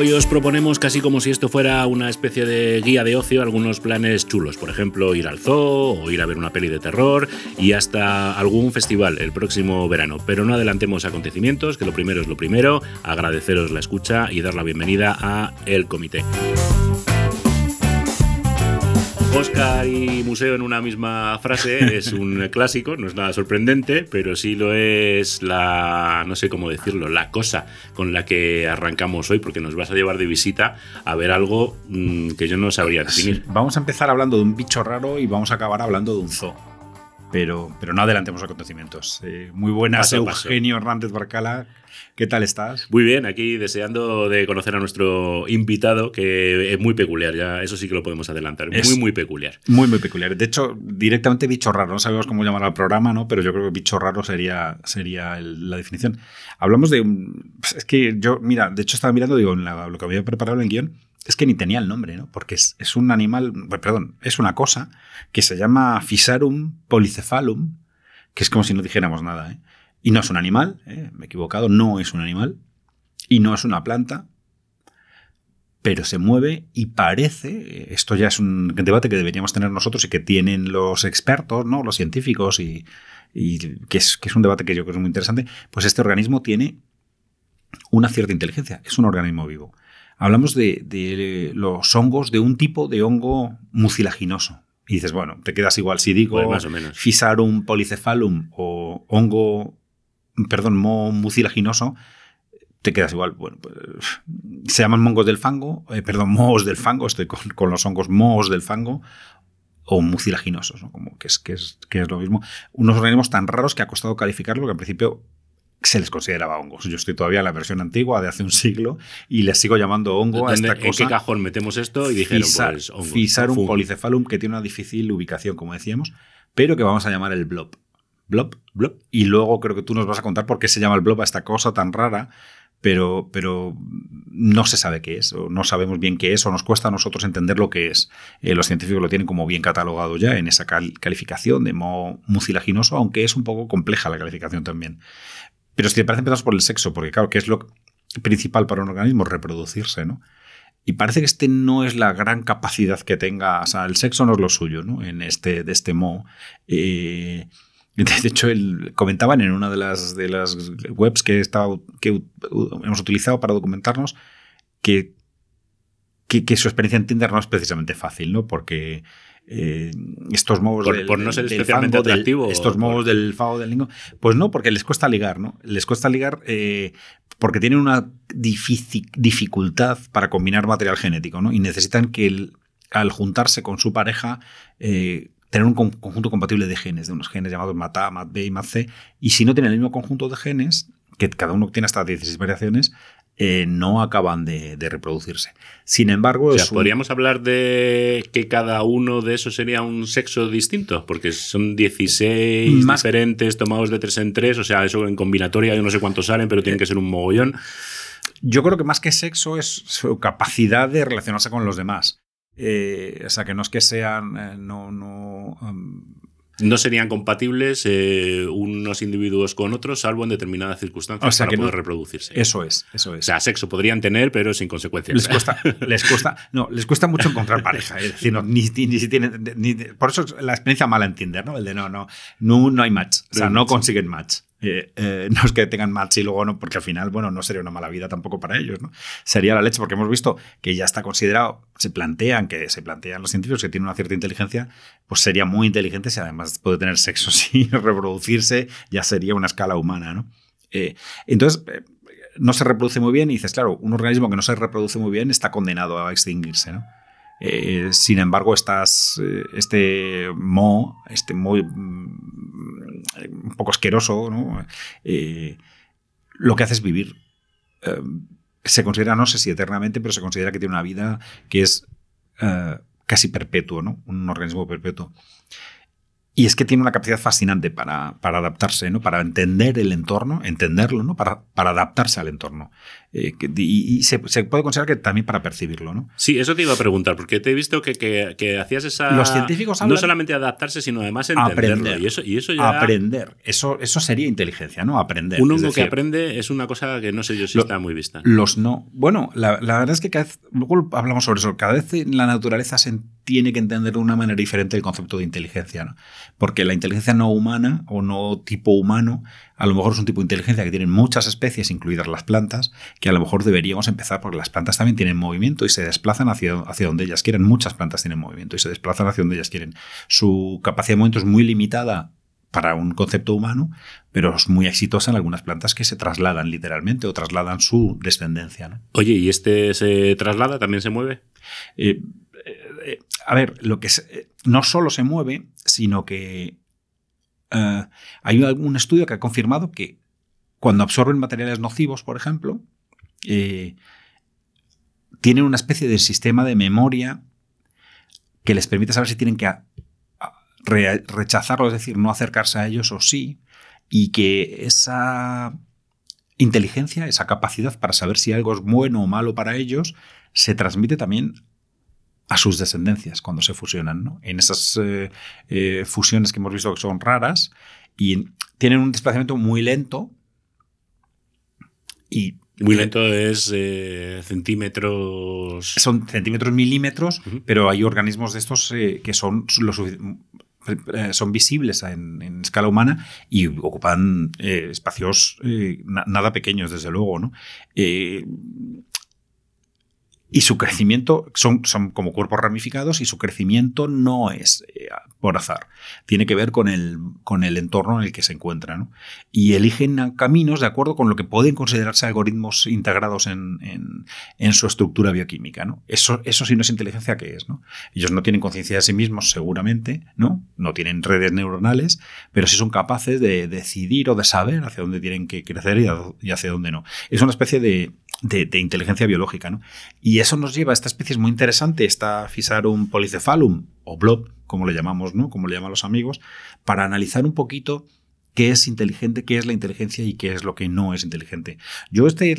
Hoy os proponemos casi como si esto fuera una especie de guía de ocio, algunos planes chulos, por ejemplo, ir al zoo o ir a ver una peli de terror y hasta algún festival el próximo verano. Pero no adelantemos acontecimientos, que lo primero es lo primero, agradeceros la escucha y dar la bienvenida a El Comité. Oscar y museo en una misma frase es un clásico, no es nada sorprendente, pero sí lo es la, no sé cómo decirlo, la cosa con la que arrancamos hoy, porque nos vas a llevar de visita a ver algo mm, que yo no sabría definir. Vamos a empezar hablando de un bicho raro y vamos a acabar hablando de un zoo. Pero, pero no adelantemos acontecimientos. Eh, muy buenas, Paso a paso. Eugenio Hernández Barcala. ¿Qué tal estás? Muy bien, aquí deseando de conocer a nuestro invitado, que es muy peculiar, ya eso sí que lo podemos adelantar, Es- muy, muy peculiar. Muy, muy peculiar. De hecho, directamente bicho raro. No sabemos cómo llamar al programa, ¿no? Pero yo creo que bicho raro sería, sería el- la definición. Hablamos de un. pues Es que yo, mira, de hecho estaba mirando, digo, en la- lo que había preparado en el guion, es que ni tenía el nombre, ¿no? Porque es, es un animal, perdón, es una cosa que se llama Physarum polycephalum, que es como si no dijéramos nada, ¿eh? Y no es un animal, ¿eh? me he equivocado, no es un animal, y no es una planta, pero se mueve y parece, esto ya es un debate que deberíamos tener nosotros y que tienen los expertos, ¿no? los científicos, y, y que, es, que es un debate que yo creo que es muy interesante, pues este organismo tiene una cierta inteligencia, es un organismo vivo. Hablamos de, de los hongos, de un tipo de hongo mucilaginoso. Y dices, bueno, te quedas igual si digo Pues más o menos. Physarum polycephalum o hongo, perdón, moho mucilaginoso, te quedas igual. Bueno, pues, se llaman mongos del fango, eh, perdón, mohos del fango, estoy con, con los hongos mohos del fango o mucilaginosos, ¿no? Como que es, que, es, que es lo mismo. Unos organismos tan raros que ha costado calificarlo que al principio se les consideraba hongos. Yo estoy todavía en la versión antigua de hace un siglo y les sigo llamando hongo a ¿Dónde- esta ¿En cosa. qué cajón metemos esto? Y dijeron, pues, hongos. Physarum Fungo. polycephalum, que tiene una difícil ubicación, como decíamos, pero que vamos a llamar el blob. Blob, blob. Y luego creo que tú nos vas a contar por qué se llama el blob a esta cosa tan rara, pero, pero no se sabe qué es, o no sabemos bien qué es, o nos cuesta a nosotros entender lo que es. Eh, los científicos lo tienen como bien catalogado ya en esa cal- calificación de moho mucilaginoso, aunque es un poco compleja la calificación también. Pero si te parece empezamos por el sexo, porque claro, que es lo principal para un organismo? Reproducirse, ¿no? Y parece que este no es la gran capacidad que tenga, o sea, el sexo no es lo suyo, ¿no? En este, de este moho. Eh, de hecho, el, comentaban en una de las, de las webs que, estaba, que hemos utilizado para documentarnos que, que, que su experiencia en Tinder no es precisamente fácil, ¿no? Porque eh, estos mohos Por- del, por no ser del especialmente fango, del- atractivo, o estos por- mohos del fao del lingo, pues no, porque les cuesta ligar, ¿no? Les cuesta ligar eh, porque tienen una dificultad para combinar material genético, ¿no? Y necesitan que el- al juntarse con su pareja eh, tener un con- conjunto compatible de genes, de unos genes llamados MATA, MAT-B y MAT-C, y si no tienen el mismo conjunto de genes, que cada uno tiene hasta 16 variaciones, eh, no acaban de, de reproducirse. Sin embargo, O sea, un- podríamos hablar de que cada uno de esos sería un sexo distinto, porque son 16 Más- diferentes tomados de tres en tres, o sea, eso en combinatoria yo no sé cuántos salen, pero tienen que ser un mogollón. Yo creo que más que sexo es su capacidad de relacionarse con los demás. Eh, o sea, que no es que sean. eh, no, no, um, No serían compatibles eh, unos individuos con otros, salvo en determinadas circunstancias O sea, para que no- poder reproducirse. eso es, eso O es. sea, sexo podrían tener, pero sin consecuencias. les cuesta, les cuesta, no, les cuesta mucho encontrar pareja. Es decir, no, ni, ni, si tienen, ni- por eso es la experiencia mala en Tinder, ¿no? El de no, no, no, no hay match. O sea, No consiguen match. Eh, eh, no es que tengan match y luego no, porque al final, bueno, no sería una mala vida tampoco para ellos, ¿no? Sería la leche, porque hemos visto que ya está considerado, se plantean, que se plantean los científicos que tienen una cierta inteligencia, pues sería muy inteligente si además puede tener sexo sin reproducirse, ya sería una escala humana, ¿no? Eh, entonces, no se reproduce muy bien y dices, claro, un organismo que no se reproduce muy bien está condenado a extinguirse, ¿no? Sin embargo, estas, este mo, este muy un poco asqueroso, ¿no? Eh, lo que hace es vivir. Eh, se considera, no sé si eternamente, pero se considera que tiene una vida que es eh, casi perpetuo, ¿no? Un organismo perpetuo. Y es que tiene una capacidad fascinante para, para, adaptarse, ¿no? Para entender el entorno, entenderlo, ¿no? Para, para adaptarse al entorno. Eh, y, se, puede considerar que también para percibirlo, ¿no? Sí, eso te iba a preguntar, porque te he visto que, que, hacías esa... Los científicos No solamente adaptarse, sino además entenderlo. Aprender. Y eso, y eso ya... Aprender. Eso, eso sería inteligencia, ¿no? Aprender. Un hongo que aprende es una cosa que no sé yo si está muy vista. Los no... Bueno, la, la, verdad es que cada vez... Luego hablamos sobre eso. Cada vez en la naturaleza se tiene que entender de una manera diferente el concepto de inteligencia, ¿no? Porque la inteligencia no humana o no tipo humano a lo mejor es un tipo de inteligencia que tienen muchas especies, incluidas las plantas, que a lo mejor deberíamos empezar porque las plantas también tienen movimiento y se desplazan hacia, hacia donde ellas quieren. Muchas plantas tienen movimiento y se desplazan hacia donde ellas quieren. Su capacidad de movimiento es muy limitada para un concepto humano, pero es muy exitosa en algunas plantas que se trasladan literalmente o trasladan su descendencia. Oye, ¿y este se traslada? ¿También se mueve? Eh, eh, a ver, lo que no solo se mueve, sino que eh, hay un estudio que ha confirmado que cuando absorben materiales nocivos, por ejemplo, eh, tienen una especie de sistema de memoria que les permite saber si tienen que rechazarlo, es decir, no acercarse a ellos o sí, y que esa inteligencia, esa capacidad para saber si algo es bueno o malo para ellos, se transmite también a sus descendencias cuando se fusionan. ¿no? En esas eh, eh, fusiones que hemos visto que son raras y tienen un desplazamiento muy lento y muy lento es eh, centímetros. Son centímetros, milímetros, pero hay organismos de estos que son son visibles en, escala humana y ocupan espacios nada pequeños, desde luego. ¿no? Y su crecimiento son, son como cuerpos ramificados y su crecimiento no es eh, por azar. Tiene que ver con el, con el entorno en el que se encuentran. Y eligen caminos de acuerdo con lo que pueden considerarse algoritmos integrados en, en, su estructura bioquímica. ¿no? Eso, eso sí no es inteligencia, ¿qué es? ¿no? Ellos no tienen conciencia de sí mismos, seguramente, ¿no? No tienen redes neuronales, pero sí son capaces de decidir o de saber hacia dónde tienen que crecer y hacia dónde no. Es una especie de, de, inteligencia biológica. ¿no? Y eso nos lleva a esta especie muy interesante, esta Fisarum polycephalum, o blob, como le llamamos, ¿no? como le llaman los amigos, para analizar un poquito qué es inteligente, qué es la inteligencia y qué es lo que no es inteligente. Yo este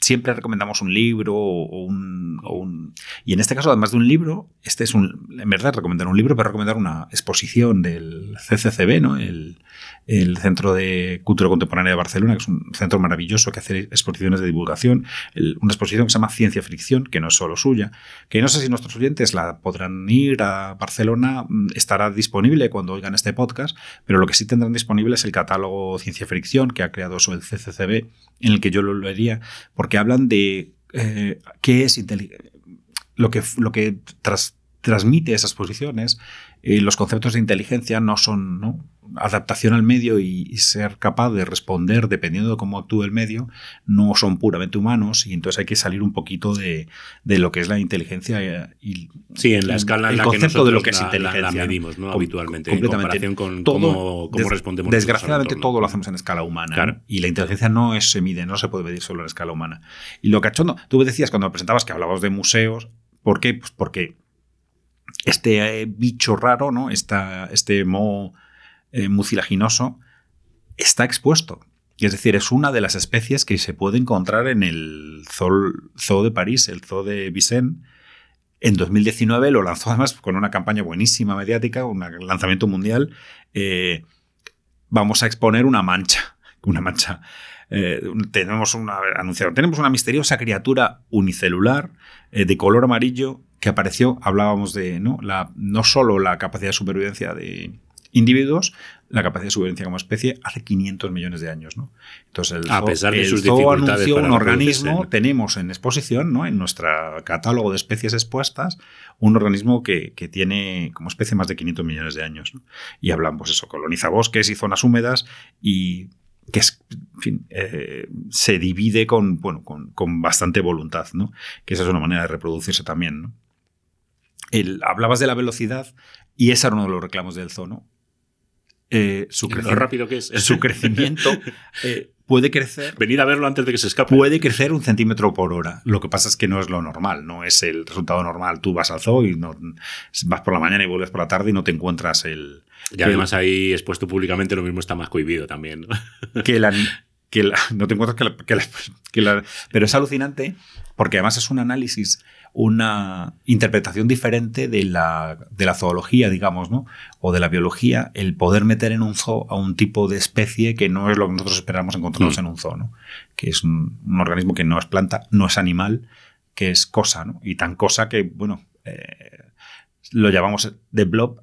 siempre recomendamos un libro o un, Y en este caso, además de un libro, este es un... En verdad, recomendar un libro, pero recomendar una exposición del CCCB, ¿no? El, el Centro de Cultura Contemporánea de Barcelona, que es un centro maravilloso que hace exposiciones de divulgación, una exposición que se llama Ciencia Fricción, que no es solo suya, que no sé si nuestros oyentes la podrán ir a Barcelona, mm, estará disponible cuando oigan este podcast, pero lo que sí tendrán disponible es el catálogo Ciencia Fricción que ha creado el CCCB, en el que yo lo leería, porque hablan de eh, qué es lo que, lo que transmite esas posiciones, eh, los conceptos de inteligencia no son, ¿no? Adaptación al medio y, ser capaz de responder dependiendo de cómo actúe el medio, no son puramente humanos y entonces hay que salir un poquito de, lo que es la inteligencia y sí, en la escala el concepto de lo que es inteligencia. La, medimos, ¿no? Habitualmente, en comparación con cómo, respondemos. Desgraciadamente todo lo hacemos en escala humana y la inteligencia no se mide, no se puede medir solo en escala humana. Y lo cachondo, tú decías cuando me presentabas que hablabas de museos, ¿por qué? Pues porque este eh, bicho raro, ¿no? Esta, este moho eh, mucilaginoso está expuesto. Es decir, es una de las especies que se puede encontrar en el zoo, de París, el zoo de Vincennes. En 2019 lo lanzó además con una campaña buenísima mediática, un lanzamiento mundial. Eh, vamos a exponer una mancha, una mancha. Eh, tenemos una tenemos una misteriosa criatura unicelular de color amarillo que apareció. Hablábamos de no, la, no solo la capacidad de supervivencia de, individuos la capacidad de supervivencia como especie hace 500 millones de años. ¿no? Entonces, el a pesar de sus anunció un organismo, tenemos en exposición, ¿no? en nuestro catálogo de especies expuestas, un organismo que, tiene como especie más de 500 millones de años. Y hablamos, pues eso, coloniza bosques y zonas húmedas y que es, eh, se divide con, bueno, con, bastante voluntad, ¿no? que esa es una manera de reproducirse también. ¿no? El, hablabas de la velocidad y ese era uno de los reclamos del zoo, eh, su, rápido que es. su crecimiento eh, puede crecer. Venid a verlo antes de que se escape. Puede crecer un centímetro por hora. Lo que pasa es que no es lo normal, no es el resultado normal. Tú vas al zoo y no, vas por la mañana y vuelves por la tarde y no te encuentras el. Y además ahí expuesto públicamente lo mismo está más cohibido también. ¿no? Que la, que la, no te encuentras que la, que la, que la, Pero es alucinante porque además es un análisis, una interpretación diferente de la, de la zoología, digamos, ¿no? O de la biología, el poder meter en un zoo a un tipo de especie que no es lo que nosotros esperamos encontrarnos mm. en un zoo, ¿no? Que es un, un, organismo que no es planta, no es animal, que es cosa, ¿no? Y tan cosa que, bueno, eh, lo llamamos de blob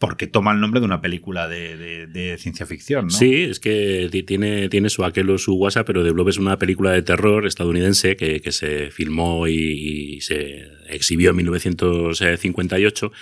porque toma el nombre de una película de, ciencia ficción, ¿no? Sí, es que tiene, tiene su aquel o su guasa, pero The Blob es una película de terror estadounidense que, se filmó y, se exhibió en 1958,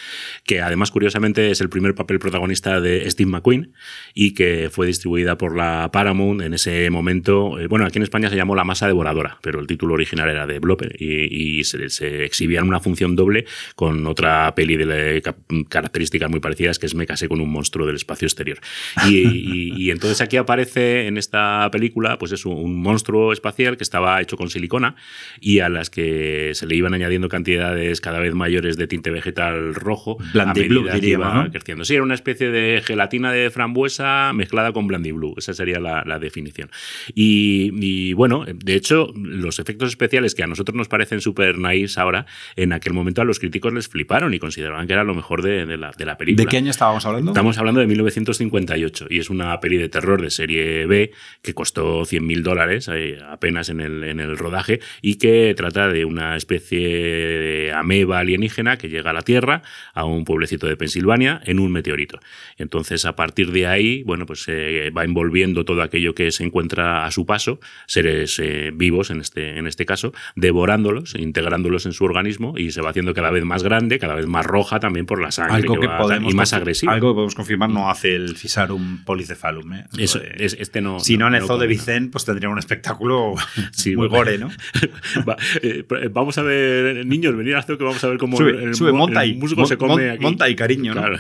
que además curiosamente es el primer papel protagonista de Steve McQueen y que fue distribuida por la Paramount en ese momento. Eh, bueno, aquí en España se llamó La Masa Devoradora, pero el título original era de Blob y, y se, se, exhibía en una función doble con otra peli de características muy parecidas que es Me casé con un monstruo del espacio exterior. Y, y, y entonces aquí aparece en esta película, pues es un, un, monstruo espacial que estaba hecho con silicona y a las que se le iban añadiendo cantidades cada vez mayores de tinte vegetal rojo. Blandiblue, diríamos, ¿no? creciendo. Sí, era una especie de gelatina de frambuesa mezclada con blandiblue. Esa sería la, la definición. Y, y, bueno, de hecho, los efectos especiales que a nosotros nos parecen súper nice ahora, en aquel momento a los críticos les fliparon y consideraban que era lo mejor de, de, la, de la película. ¿De qué año estábamos hablando? Estamos hablando de 1958 y es una peli de terror de serie B que costó 100 mil dólares eh, apenas en el, en el rodaje y que trata de una especie de ameba alienígena que llega a la Tierra, a un pueblecito de Pensilvania, en un meteorito. Entonces, a partir de ahí, bueno, pues se eh, va envolviendo todo aquello que se encuentra a su paso, seres eh, vivos en este, en este caso, devorándolos, integrándolos en su organismo y se va haciendo cada vez más grande, cada vez más roja también por la sangre Algo que, podemos y más agresiva. Algo que podemos confirmar no hace el Fisarum polycephalum. ¿eh? Eso, es, este no. Si no, no en el zoo de Vicente, pues tendría un espectáculo sí, muy gore, ¿no? va, eh, vamos a ver, niños, venid al zoo que vamos a ver cómo sube, el, sube, monta el musgo se come mon, aquí. Monta ahí, cariño, ¿no? Claro.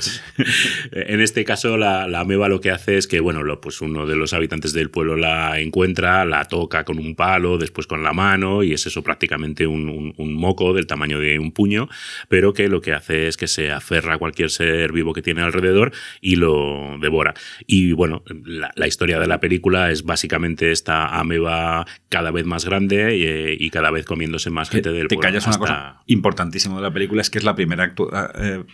en este caso, la, la, ameba lo que hace es que, bueno, lo, pues uno de los habitantes del pueblo la encuentra, la toca con un palo, después con la mano, y es eso prácticamente un, un, un moco del tamaño de un puño, pero que lo que hace es que se aferra a cualquier ser vivo que tiene alrededor y lo devora. Y bueno, la, la, historia de la película es básicamente esta ameba cada vez más grande y, y cada vez comiéndose más gente del te pueblo. callas una cosa importantísima de la película, es que es la primera eh,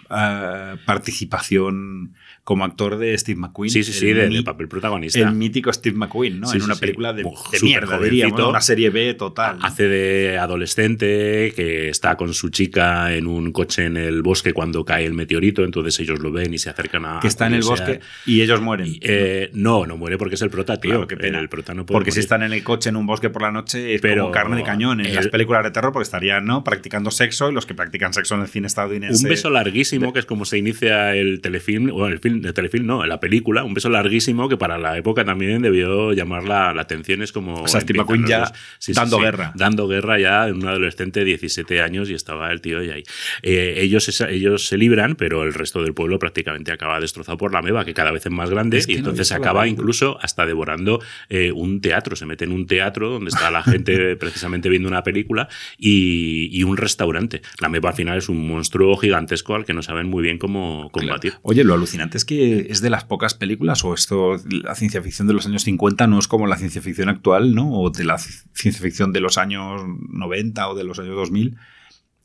participación como actor de Steve McQueen. Sí, sí, sí, de, de, papel protagonista. El mítico Steve McQueen, ¿no? Sí, en una sí, película de, de mierda, una serie B total. Hace de adolescente que está con su chica en un coche en el bosque cuando cae el meteorito, entonces ellos lo ven y se acercan a... Que está en el bosque y ellos mueren. Y, eh, no, no muere porque es el prota, tío. Claro, qué pena. El prota no porque morir. si están en el coche en un bosque por la noche es Pero como carne de cañón en el... las películas de terror porque estarían, ¿no? Practicando sexo y los que practican sexo en el cine estadounidense... Un beso larguísimo, de... que es como se inicia el telefilm, bueno, el film, el telefilm no, la película, un beso larguísimo que para la época también debió llamar la, la atención. Es como. O sea, Steve McQueen ya sí, dando sí, guerra. Dando guerra ya en un adolescente de 17 años y estaba el tío ahí. Eh, ellos, ellos se libran, pero el resto del pueblo prácticamente acaba destrozado por la meba, que cada vez es más grande es que y entonces no acaba incluso hasta devorando eh, un teatro. Se mete en un teatro donde está la gente precisamente viendo una película y, y, un restaurante. La meba al final es un monstruo gigantesco al que no saben muy bien cómo combatir. Claro. Oye, lo alucinante es que es de las pocas películas, o esto, la ciencia ficción de los años 50 no es como la ciencia ficción actual, ¿no? O de la ciencia ficción de los años 90 o de los años 2000,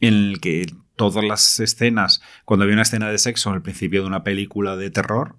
en el que todas las escenas, cuando había una escena de sexo al principio de una película de terror,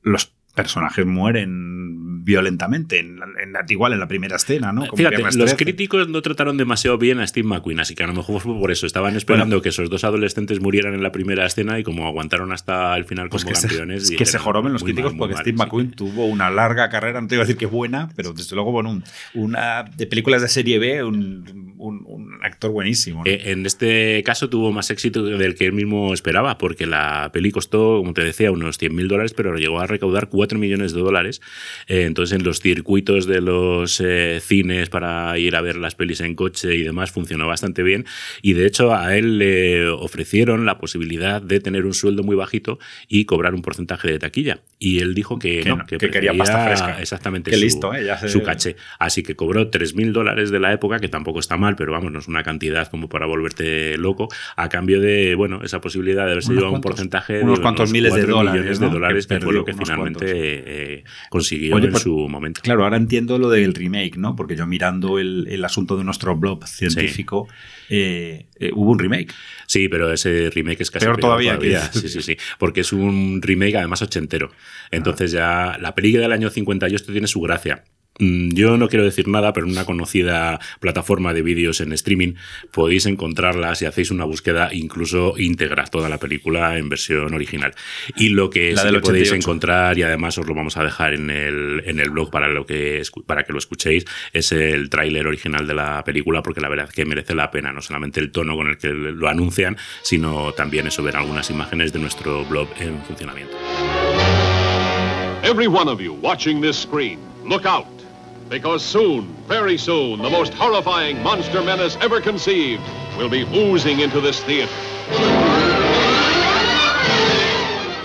los personajes mueren violentamente, en, en, igual en la primera escena, ¿no? Como Fíjate, los críticos no trataron demasiado bien a Steve McQueen, así que a lo mejor fue por eso. Estaban esperando bueno, que esos dos adolescentes murieran en la primera escena y como aguantaron hasta el final pues como que campeones. Se, es que se joroben los críticos mal, porque mal, Steve. McQueen tuvo una larga carrera, no te iba a decir que buena, pero desde luego, bueno, un, una de películas de serie B, un, un, actor buenísimo. Eh, en este caso tuvo más éxito del que él mismo esperaba, porque la peli costó, como te decía, unos 100.000 dólares, pero llegó a recaudar 4 millones de dólares. Eh, entonces, en los circuitos de los eh, cines para ir a ver las pelis en coche y demás, funcionó bastante bien. Y de hecho, a él le ofrecieron la posibilidad de tener un sueldo muy bajito y cobrar un porcentaje de taquilla. Y él dijo que, no, que, quería pasta fresca. Exactamente. su, listo, su caché. Así que cobró 3.000 dólares de la época, que tampoco está mal, pero vamos, no es una cantidad como para volverte loco, a cambio de, bueno, esa posibilidad de haberse llevado un porcentaje de unos cuantos miles de dólares, de dólares, que, fue lo que finalmente eh, consiguió en pues, su momento. Claro, ahora entiendo lo del remake, ¿no? Porque yo mirando el, el asunto de nuestro blog científico, eh, eh, hubo un remake. Sí, pero ese remake es casi peor, todavía. Sí, sí, sí. Porque es un remake además ochentero. Entonces ya la película del año 58 tiene su gracia. Mm, yo no quiero decir nada, pero en una conocida plataforma de vídeos en streaming podéis encontrarla si hacéis una búsqueda, incluso íntegra toda la película en versión original. Y lo que sí que podéis encontrar, y además os lo vamos a dejar en el, en el blog para, lo que, para que lo escuchéis, es el tráiler original de la película, porque la verdad es que merece la pena, no solamente el tono con el que lo anuncian, sino también eso, ver algunas imágenes de nuestro blog en funcionamiento. Every one of you watching this screen, look out. Because soon, very soon, the most horrifying monster menace ever conceived will be oozing into this theater.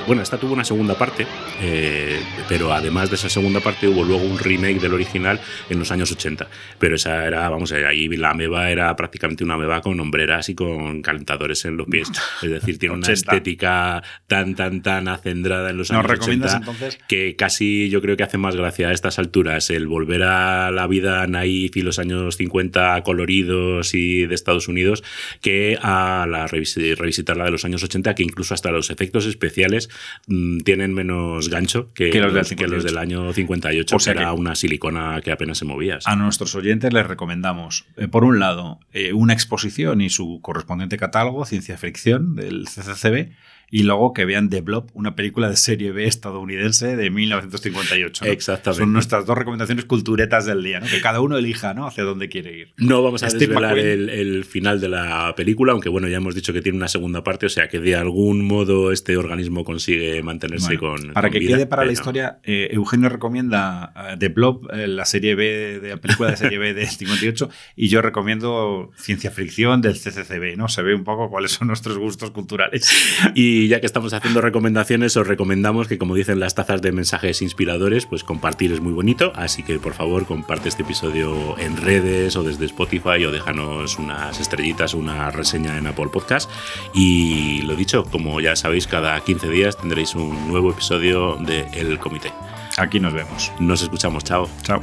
Bueno, esta tuvo una segunda parte, eh, pero además de esa segunda parte hubo luego un remake del original en los años 80. Pero esa era, vamos, ahí la ameba era prácticamente una ameba con hombreras y con calentadores en los pies. Es decir, tiene una estética tan, tan, tan acendrada en los años 80 entonces? que casi yo creo que hace más gracia a estas alturas el volver a la vida naif y los años 50 coloridos y de Estados Unidos que a la revisitar la de los años 80 que incluso hasta los efectos especiales Mm, tienen menos gancho que, los, del año 58, o sea que era una silicona que apenas se movía. A nuestros oyentes les recomendamos, eh, por un lado, eh, una exposición y su correspondiente catálogo, Ciencia Fricción, del CCCB, y luego que vean The Blob, una película de serie B estadounidense de 1958. Exactamente. Son nuestras dos recomendaciones culturetas del día, ¿no? que cada uno elija ¿no? hacia dónde quiere ir. No vamos a desvelar el, final de la película, aunque bueno, ya hemos dicho que tiene una segunda parte, o sea que de algún modo este organismo consigue mantenerse con. Para que quede para la historia, eh, Eugenio recomienda eh, The Blob, eh, la serie B, de la película de serie B de 58, y yo recomiendo Ciencia Fricción del CCCB, ¿no? Se ve un poco cuáles son nuestros gustos culturales. Y y ya que estamos haciendo recomendaciones, os recomendamos que, como dicen las tazas de mensajes inspiradores, pues compartir es muy bonito. Así que por favor, comparte este episodio en redes o desde Spotify o déjanos unas estrellitas, una reseña en Apple Podcast. Y lo dicho, como ya sabéis, cada 15 días tendréis un nuevo episodio de El Comité. Aquí nos vemos. Nos escuchamos. Chao. Chao.